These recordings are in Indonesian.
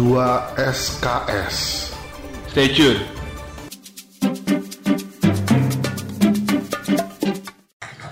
2 SKS. Stay tune.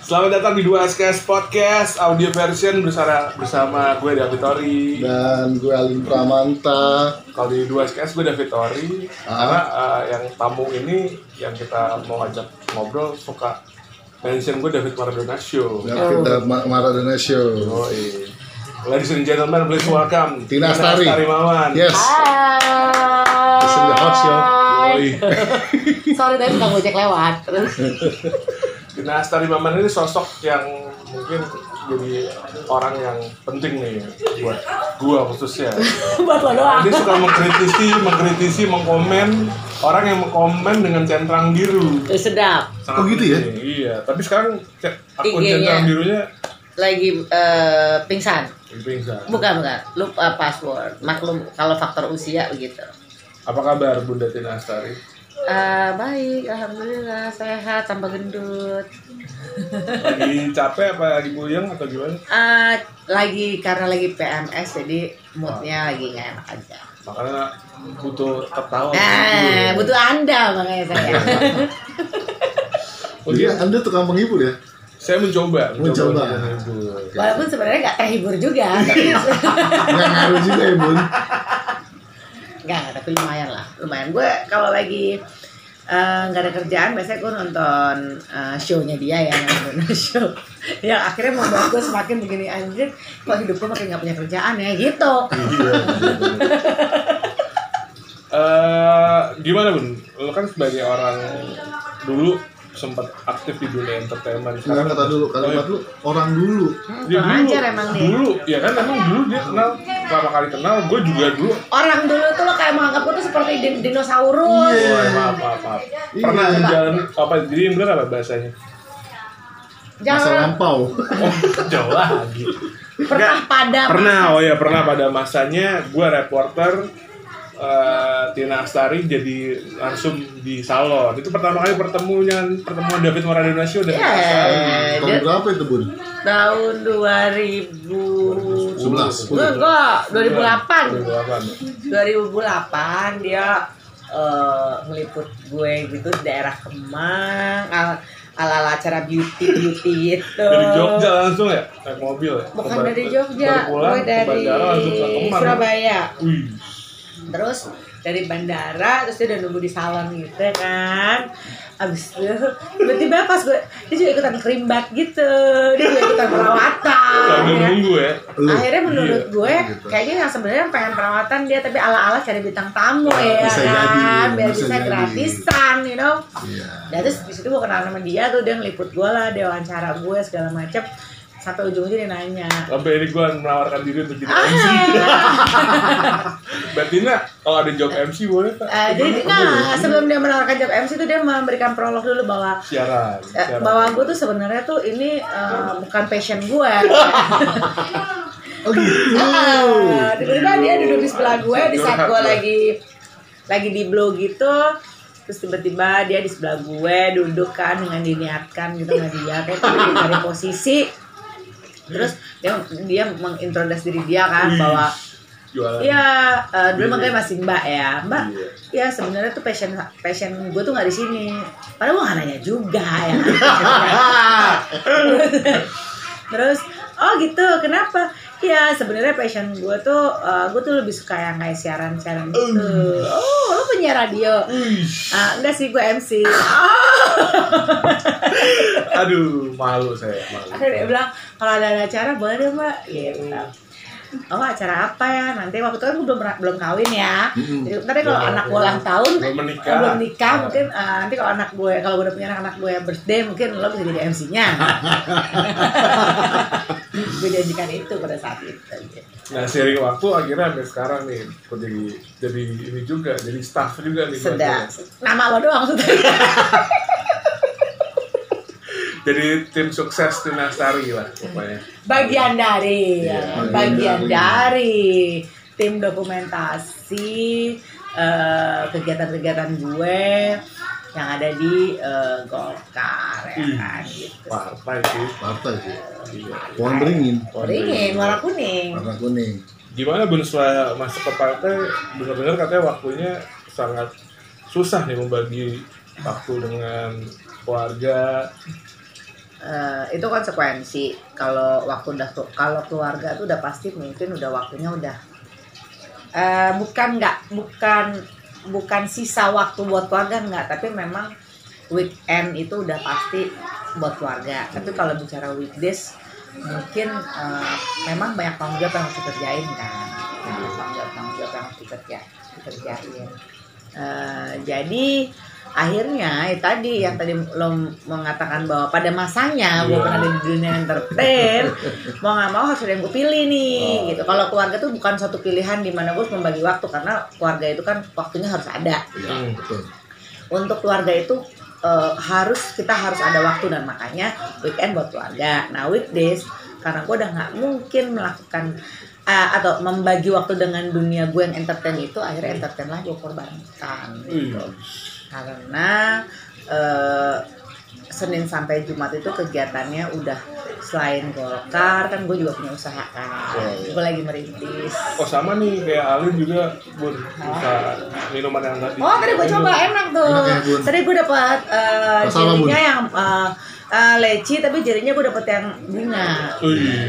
Selamat datang di 2 SKS Podcast audio version bersama bersama gue David Tori. Dan gue Alim Pramanta. Kalau di 2 SKS gue David Tori. Karena eh, yang tamu ini yang kita mau ajak ngobrol suka mention gue David Maradona Show. Kita Ma- Maradona Show. Oh, iya. Ladies and gentlemen, please welcome Tina Astari. Mawan. Yes. It's in the house, yo. Yoi. Sorry tadi nggak gojek lewat terus Tina Astari Maman ini sosok yang mungkin jadi orang yang penting nih buat gua khususnya. buat lo doang. Dia suka mengkritisi, mengkritisi, mengkomen orang yang mengkomen dengan centang biru. Sedap. Sangat Oh, gitu ya? Iya, tapi sekarang akun IG-nya. centang birunya Lagi eh, pingsan. pingsan. Bukan bukan. Lupa password. Maklum kalau faktor usia begitu. Apa kabar Bunda Tina Astari? Eh, baik, alhamdulillah sehat tambah gendut. Lagi capek apa lagi puyeng atau gimana? Eh, lagi karena lagi PMS jadi moodnya lagi nggak enak aja. Makanya butuh tertawa. Eh, butuh anda makanya saya. Oh, Jadi iya. Anda tukang menghibur ya? Saya mencoba, Mencoba. menghibur. Walaupun sebenarnya nggak terhibur juga. Nggak ngaruh juga ya, Bun? Enggak, tapi lumayan lah. Lumayan. Gue kalau lagi eh, nggak ada kerjaan, biasanya gue nonton eh, show-nya dia ya, nonton show. Yang akhirnya membuat gue semakin begini anjir, kok hidup gue makin nggak punya kerjaan ya, gitu. Eh, gimana bun? Lo kan sebagai orang dulu sempat aktif di dunia entertainment. Sekarang kata dulu, kalimat lu orang dulu. dia Kurang dulu, ajar emang nih. dulu, ya kan emang dulu dia kenal pertama kali kenal, gue juga dulu. Orang dulu tuh lo kayak menganggap gue tuh seperti din- dinosaurus. Iya. Wah, maaf, maaf, maaf. Pernah Iya. menjalani apa? Jadi yang bener apa bahasanya? Masa Jangan lampau. Oh, jauh lagi. pernah pada Pernah, oh ya pernah pada masanya gue reporter eh, Tina Astari jadi langsung di salon. Itu pertama kali pertemuan pertemuan David Maradona Show dan. Tina Astari. Tahun dia- berapa itu, Bun? tahun 2000 11. Enggak, 2008. 2008. 2008 dia eh, ngeliput gue gitu di daerah Kemang ala ala acara beauty beauty gitu Dari Jogja langsung ya, naik mobil ya. bukan dari Jogja gue dari. Surabaya Wih, terus dari bandara terus dia udah nunggu di salon gitu kan abis itu tiba-tiba pas gue dia juga ikutan kerimbat gitu dia juga ikutan perawatan sambil ya. nunggu ya. Akhirnya menurut Iya, gue gitu. kayaknya yang sebenarnya pengen perawatan dia tapi ala-ala cari bintang tamu ya bisa kan jadi, biar bisa bisa gratisan you know Iya. dan terus di situ gue kenal sama dia tuh dia ngeliput gue lah dia wawancara gue segala macam sampai ujung-ujungnya dia nanya Sampai ini gue menawarkan diri untuk jadi ah, MC. Mbak Tina, kalau ada job MC boleh tak? Eh, jadi nah sebelum dia menawarkan job MC tuh dia memberikan prolog dulu bahwa Siaran. eh, siaran. bahwa gue tuh sebenarnya tuh ini eh, bukan passion gue Oh gitu. Ah, tiba-tiba dia duduk di sebelah gue di saat gue lagi lagi di blow gitu terus tiba-tiba dia di sebelah gue duduk kan dengan diniatkan gitu sama dia kayak dari posisi terus dia dia mengintroduce diri dia kan bahwa Jualan. Iya, eh, dulu makanya masih Mbak ya, Mbak. Iya. Ya sebenarnya tuh passion passion gue tuh nggak di sini. Padahal gue nanya juga ya. Terus, oh gitu, kenapa? Ya sebenarnya passion gue tuh, eh, gue tuh lebih suka yang kayak siaran-siaran gitu. Oh, lo punya radio? Ah, enggak sih, gue MC. Aduh, malu saya, malu. Akhirnya dia bilang, kalau ada acara boleh deh mbak. Gitu. Oh acara apa ya? Nanti waktu itu kan belum belum kawin ya. Jadi, Nanti kalau anak gue belum. ulang tahun, Belum menikah. eh, belum nikah, Ah. mungkin eh, nanti kalau anak gue, kalau gue udah punya anak, anak gue yang birthday, mungkin lo bisa jadi MC-nya. gue janjikan itu pada saat itu. Nah, sering waktu akhirnya sampai sekarang nih, kok jadi jadi ini juga, jadi staff juga nih. Sedap. Bang. Nama lo doang maksudnya. Jadi tim sukses Tina Astari lah pokoknya. bagian dari Iya, ya, bagian bagian dari. dari tim dokumentasi eh, kegiatan-kegiatan gue yang ada di eh, Golkar ya Ih, kan gitu. Partai sih. Partai sih. Iya. Pohon beringin. Beringin warna kuning. Warna kuning. gimana Bun setelah masuk ke partai benar-benar katanya waktunya sangat susah nih membagi waktu dengan keluarga Eh, itu konsekuensi. Kalau waktu udah kalau keluarga tuh udah pasti mungkin udah waktunya udah. Eh, bukan nggak bukan bukan sisa waktu buat keluarga nggak. Tapi memang weekend itu udah pasti buat keluarga. Tapi kalau bicara weekdays mungkin eh, memang banyak tanggung jawab yang harus dikerjain kan? Banyak tanggung jawab tanggung jawab yang harus dikerja dikerjain. Eh, jadi akhirnya ya tadi yang tadi lo mengatakan bahwa pada masanya gue Iya. pernah di dunia entertain mau nggak mau harus ada yang gue pilih nih Oh. gitu kalau keluarga tuh bukan suatu pilihan di mana gue harus membagi waktu karena keluarga itu kan waktunya harus ada Iya, Hmm. betul. untuk keluarga itu eh, harus kita harus ada waktu dan makanya weekend buat keluarga. Nah weekdays karena gue udah nggak mungkin melakukan eh, atau membagi waktu dengan dunia gue yang entertain itu akhirnya entertain lah gue korbankan gitu. Wih. Karena eh, Senin sampai Jumat itu kegiatannya udah selain Golkar kan gue juga punya usaha kan. Gue lagi merintis. oh sama nih kayak Alin juga Bun bisa minuman yang tadi Oh tadi gue coba enak tuh. Enak ya, Bun? Tadi gue dapat uh, Bun? jelinya yang uh, uh, leci tapi jelinya gue dapet yang bunga.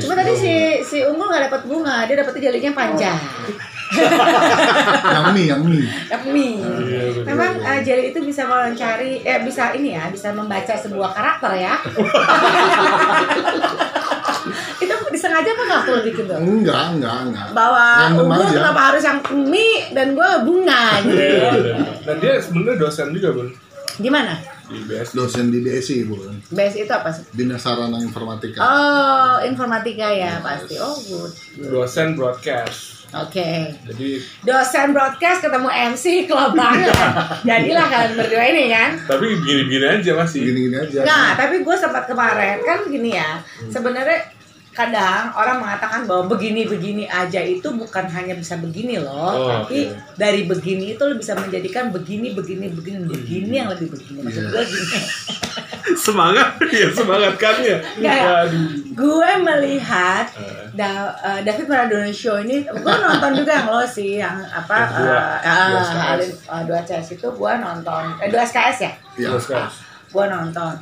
Cuma tadi si si Unggul nggak dapat bunga, dia dapetnya jelinya panjang. Yang mie, yang mie. Yang mie. Iya. Memang uh, jeli itu bisa mencari, eh bisa ini ya, bisa membaca sebuah karakter ya. itu disengaja apa nggak tuh bikin tuh? Enggak, enggak, enggak. Bahwa aja. kenapa harus yang mie dan gue bunga gitu. Iya, iya. dan dia sebenarnya dosen juga Bun Di mana? di BS Dosen di BSI, Bu. Base itu apa sih? Bina Sarana Informatika. Oh, informatika ya pasti. Oh, good. dosen broadcast Oke. jadi Dosen broadcast ketemu MC klub banget. Jadilah kalian berdua ini kan. tapi begini-begini aja masih Gini-gini aja. Nah, tapi gue sempat kemarin kan gini ya. Sebenarnya kadang orang mengatakan bahwa begini-begini aja itu bukan hanya bisa begini loh, Oh, tapi oke. dari begini itu lo bisa menjadikan begini, begini, begini, begini yang lebih begini. Maksud Iya. gue gini. Semangat ya semangat kan ya gue melihat Eh. da, eh, David Maradona Show ini gue nonton juga yang lo sih yang apa dua. eh, ah, Dua SKS. Alin, eh, dua CS itu gue nonton eh dua SKS ya Iya. Terus, kan? gue nonton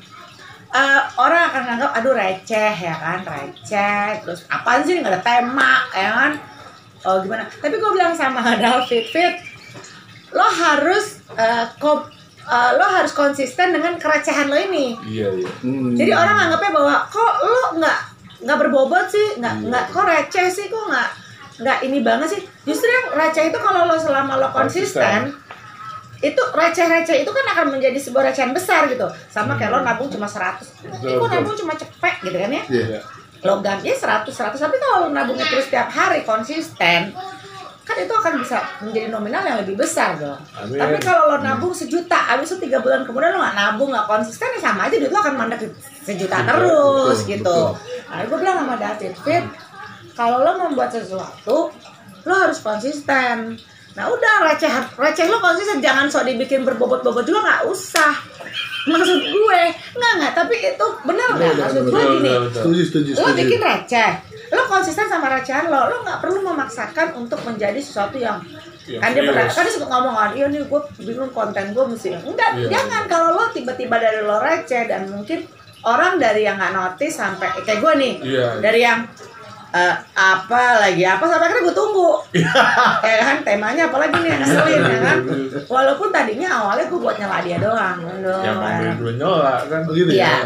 Eh, orang akan nganggap aduh receh ya kan receh terus apaan sih nggak ada tema ya kan oh gimana tapi gue bilang sama David Fit lo harus eh, kom- eh, lo harus konsisten dengan kerecehan lo ini iya iya Hmm. jadi orang nganggapnya bahwa kok lo nggak nggak berbobot sih, nggak Iya. nggak kok receh sih, kok nggak nggak ini banget sih. Justru yang receh itu kalau lo selama lo konsisten, itu receh-receh itu kan akan menjadi sebuah recehan besar gitu. Sama kayak lo nabung cuma 100 Betul, Ih, kok nabung cuma cepet gitu kan ya. Iya. Iya. Logam ya 100 100 tapi kalau lo nabungnya terus tiap hari konsisten kan itu akan bisa menjadi nominal yang lebih besar dong. Amin. Tapi kalau lo nabung sejuta, habis itu tiga bulan kemudian lo nggak nabung nggak konsisten ya sama aja duit lo akan mandek sejuta Betul, terus betul, gitu. betul. Nah, gue bilang sama David, Fit, kalau lo membuat sesuatu, lo harus konsisten. Nah udah receh receh lo konsisten jangan sok dibikin berbobot-bobot juga nggak usah. Maksud gue nggak nggak tapi itu benar nggak maksud gue gini lo bikin receh lo konsisten sama recehan lo lo nggak perlu memaksakan untuk menjadi sesuatu yang Yang kan dia pernah kan dia suka ngomong kan iya nih gue bingung konten gue mesti enggak Iya. jangan. Kalau lo tiba-tiba dari lo receh dan mungkin orang dari yang nggak notice sampai kayak gue nih Iya. dari yang eh, apa lagi apa sampai akhirnya gue tunggu. Ya kan temanya apa lagi nih yang ngeselin ya kan? Walaupun tadinya awalnya gue buat nyela dia doang doang yang ambil dua nyola kan? Oh, gitu Iya. ya?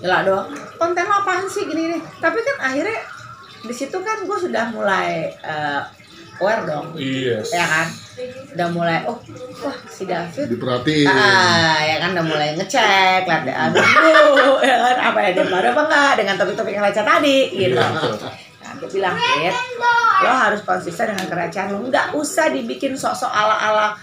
nyela doang. Konten lo apaan sih gini nih? Tapi kan akhirnya di situ kan gue sudah mulai eh, aware dong. Iya ya kan? Udah mulai oh wah si David. Diperhatiin. ah ya kan? Udah mulai ngecek lihat dulu ya kan? Apa ya dia baru apa enggak? Dengan topik-topik yang receh tadi gitu. Iya. Nah, gue bilang, Fit, lo harus konsisten dengan kerajaan lo. Nggak usah dibikin sok-sok ala-ala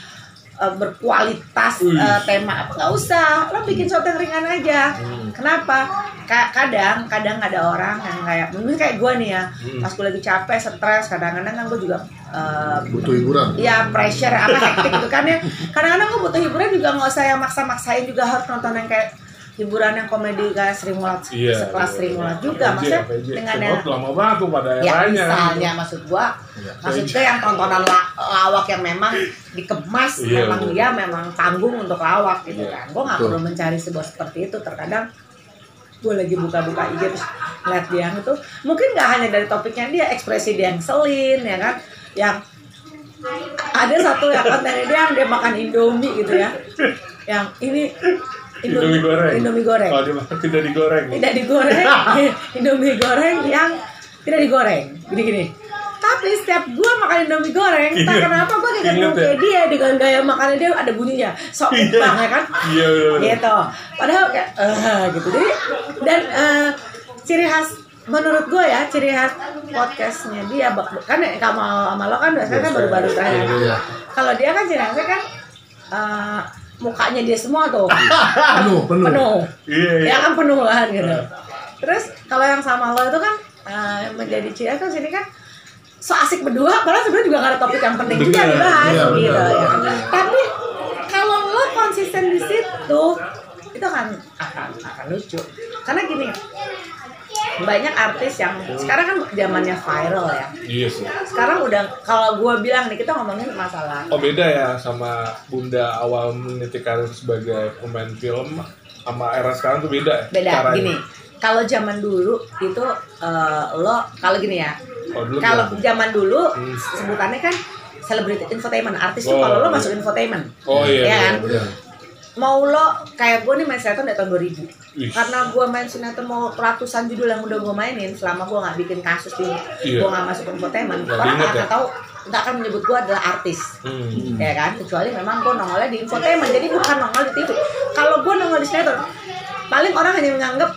eh, berkualitas eh, tema. Apa nggak usah. Lo bikin sesuatu yang ringan aja. Hmm. Kenapa Ka- kadang kadang ada orang yang kayak mungkin kayak gue nih ya Hmm. pas gue lagi capek stres kadang-kadang kan gue juga eh, Butuh hiburan. ya pressure apa hektik gitu kan ya kadang-kadang gue butuh hiburan juga nggak usah yang maksa-maksain juga harus nonton yang kayak hiburan yang komedi kayak Sri Mulat Iya. sekelas Sri Mulat juga maksudnya dengan yang lama banget tuh pada ya eranya. misalnya maksud gua Iya. maksud gue yang tontonan la- lawak yang memang dikemas Iya, memang dia memang tanggung untuk lawak gitu Iya. kan gua nggak perlu mencari sebuah seperti itu terkadang gue lagi buka-buka IG terus lihat dia itu mungkin nggak hanya dari topiknya dia ekspresi dia yang selin ya kan? Yang ada satu yang kontennya dia yang dia makan indomie gitu ya. Yang ini Indomie goreng. indomie goreng. Kalau dimakan tidak digoreng. tidak digoreng. Indomie goreng yang tidak digoreng. Gini gini tapi setiap gua makan indomie goreng tak Iya. kenapa gua kayak ngomong ya? kayak dia dengan gaya makannya dia ada bunyinya sok Iya. bang ya kan Iya benar. gitu padahal kayak eh gitu jadi dan eh, ciri khas menurut gue ya ciri khas podcastnya dia bak- kan ya, kamu sama lo kan biasanya kan baru-baru terakhir Iya. kalau dia kan ciri khasnya kan eh, mukanya dia semua tuh Penuh, penuh. penuh Iya iya. ya kan penuh kan gitu terus kalau yang sama lo itu kan eh, menjadi ciri khas kan sini kan so asik berdua padahal sebenarnya juga gak ada topik yang penting juga dibahas iya, gitu bener, ya bener. tapi kalau lo konsisten di situ itu akan akan akan lucu karena gini banyak artis yang sekarang kan zamannya viral ya Iya sih. sekarang udah kalau gua bilang nih kita ngomongin masalah Oh beda ya sama Bunda awal meniti karir sebagai pemain film sama era sekarang tuh beda ya? beda caranya? gini kalau zaman dulu itu eh, lo kalau gini ya kalau zaman dulu Hmm. sebutannya kan celebrity infotainment artis tuh Oh, kalau lo iya. masuk infotainment Oh iya. Iya kan? Iya. mau lo kayak gue nih main sinetron dari tahun 2000 Ih. karena gue main sinetron mau ratusan judul yang udah gue mainin selama gue nggak bikin kasus di Iya. gue nggak masuk infotainment Nggak orang nggak ya? tahu nggak akan menyebut gue adalah artis Hmm. ya kan kecuali memang gue nongolnya di infotainment jadi bukan nongol di TV kalau gue nongol di sinetron paling orang hanya menganggap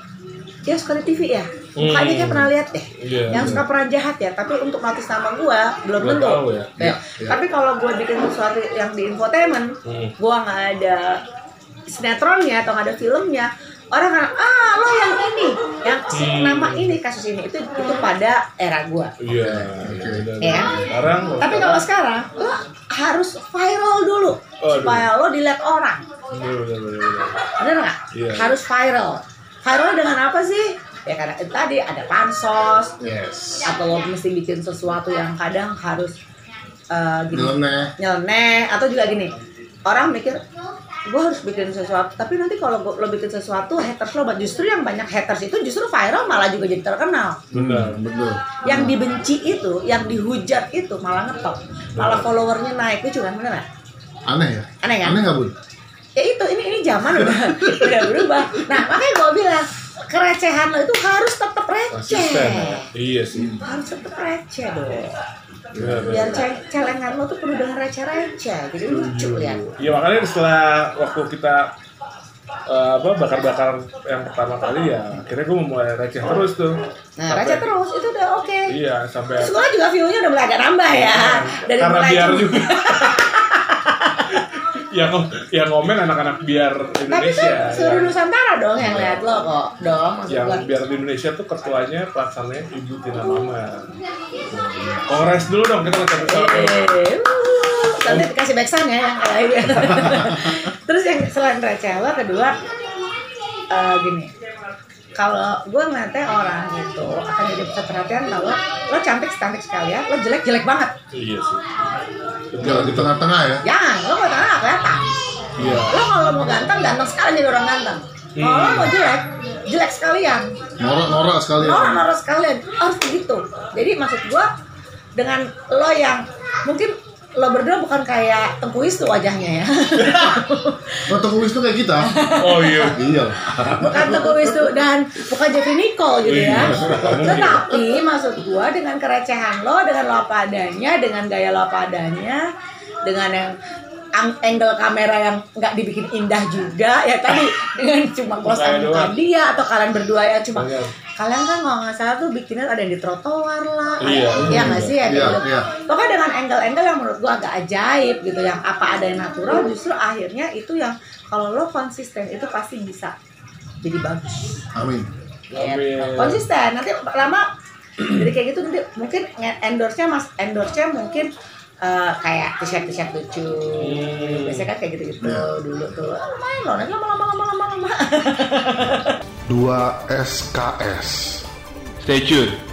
dia suka di TV ya Hmm. kayak pernah lihat deh Iya. yang suka peran jahat ya tapi untuk notis nama gue belum tentu ya. Ya. Iya, iya. tapi kalau gue bikin sesuatu yang di infotainment Hmm. gue nggak ada sinetronnya atau nggak ada filmnya orang kan ah lo yang ini yang si Hmm. nama ini kasus ini itu itu pada era gue Iya. beda. Iya. Sekarang. tapi kalau sekarang lo harus viral dulu Aduh. supaya lo dilihat orang bener nggak Iya. harus viral viral dengan apa sih ya karena itu tadi ada pansos Yes. atau lo mesti bikin sesuatu yang kadang harus eh, gini Nyeleneh. nyeleneh atau juga gini orang mikir gue harus bikin sesuatu tapi nanti kalau lo bikin sesuatu haters lo justru yang banyak haters itu justru viral malah juga jadi terkenal Benar. Betul. yang dibenci itu yang dihujat itu malah ngetop malah followernya naik itu kan nggak Aneh ya? aneh kan Aneh nggak bun? ya itu ini ini zaman udah udah berubah nah makanya gue bilang kerecehan lo itu harus tetap receh. Iya sih. harus tetap receh dong. Benar, biar ce- celengan lo tuh penuh dengan receh-receh jadi lucu lihat Iya makanya setelah waktu kita eh, apa bakar-bakar yang pertama kali ya akhirnya gue memulai receh terus tuh. nah Sampai- receh terus itu udah oke. Iya sampai Sekolah juga view-nya udah mulai agak nambah ya. Dari karena mulai biar juga yang yang ngomen anak-anak biar Tapi Indonesia kan seluruh yang, Nusantara dong yang lihat lo kok, dong yang gua. biar di Indonesia tuh ketuanya pelaksananya Ibu Tina Mama. Kongres dulu dong kita ngecek dulu. Eh, uh, nanti kasih backsound ya yang lain. Terus yang selain lo kedua eh, gini. Kalau gue ngeliatnya orang itu akan jadi pusat perhatian kalau lo cantik cantik sekali ya, lo jelek jelek banget. Iya sih. Jangan di tengah-tengah ya. Jangan, lo mau tengah kelihatan. Iya. Lo kalau mau ganteng, ganteng sekali jadi orang ganteng. Kalau lo mau jelek, jelek sekalian. Norak-norak sekali ya. Norak-norak sekalian harus begitu. Jadi maksud gua dengan lo yang mungkin lo berdua bukan kayak Tengku Wisnu wajahnya ya. Oh, Tengku Wisnu kayak kita. Oh iya. Iya. bukan Tengku Wisnu dan bukan Jeffrey Nicole gitu ya. Iya. Tetapi maksud gua dengan kerecehan lo, dengan lo apa adanya, dengan gaya lo apa adanya, dengan yang ang- angle kamera yang nggak dibikin indah juga ya tadi dengan cuma close Mukanya muka dia atau kalian berdua ya cuma Bener. Kalian kan kalau nggak salah tuh bikinnya ada yang di trotoar lah Iya. ada- iya nggak sih ya Iya, gitu. iya. pokoknya dengan angle-angle yang menurut gua agak ajaib gitu yang apa ada yang natural justru akhirnya itu yang kalau lo konsisten itu pasti bisa jadi bagus Amin. Gitu. Amin. konsisten nanti lama jadi kayak gitu nanti mungkin endorse nya mas endorse nya mungkin eh, kayak t-shirt t-shirt lucu. Biasanya kan kayak gitu-gitu dulu tuh. Oh, lumayan loh, nanti lama-lama lama-lama lama. 2 SKS. Stay tuned.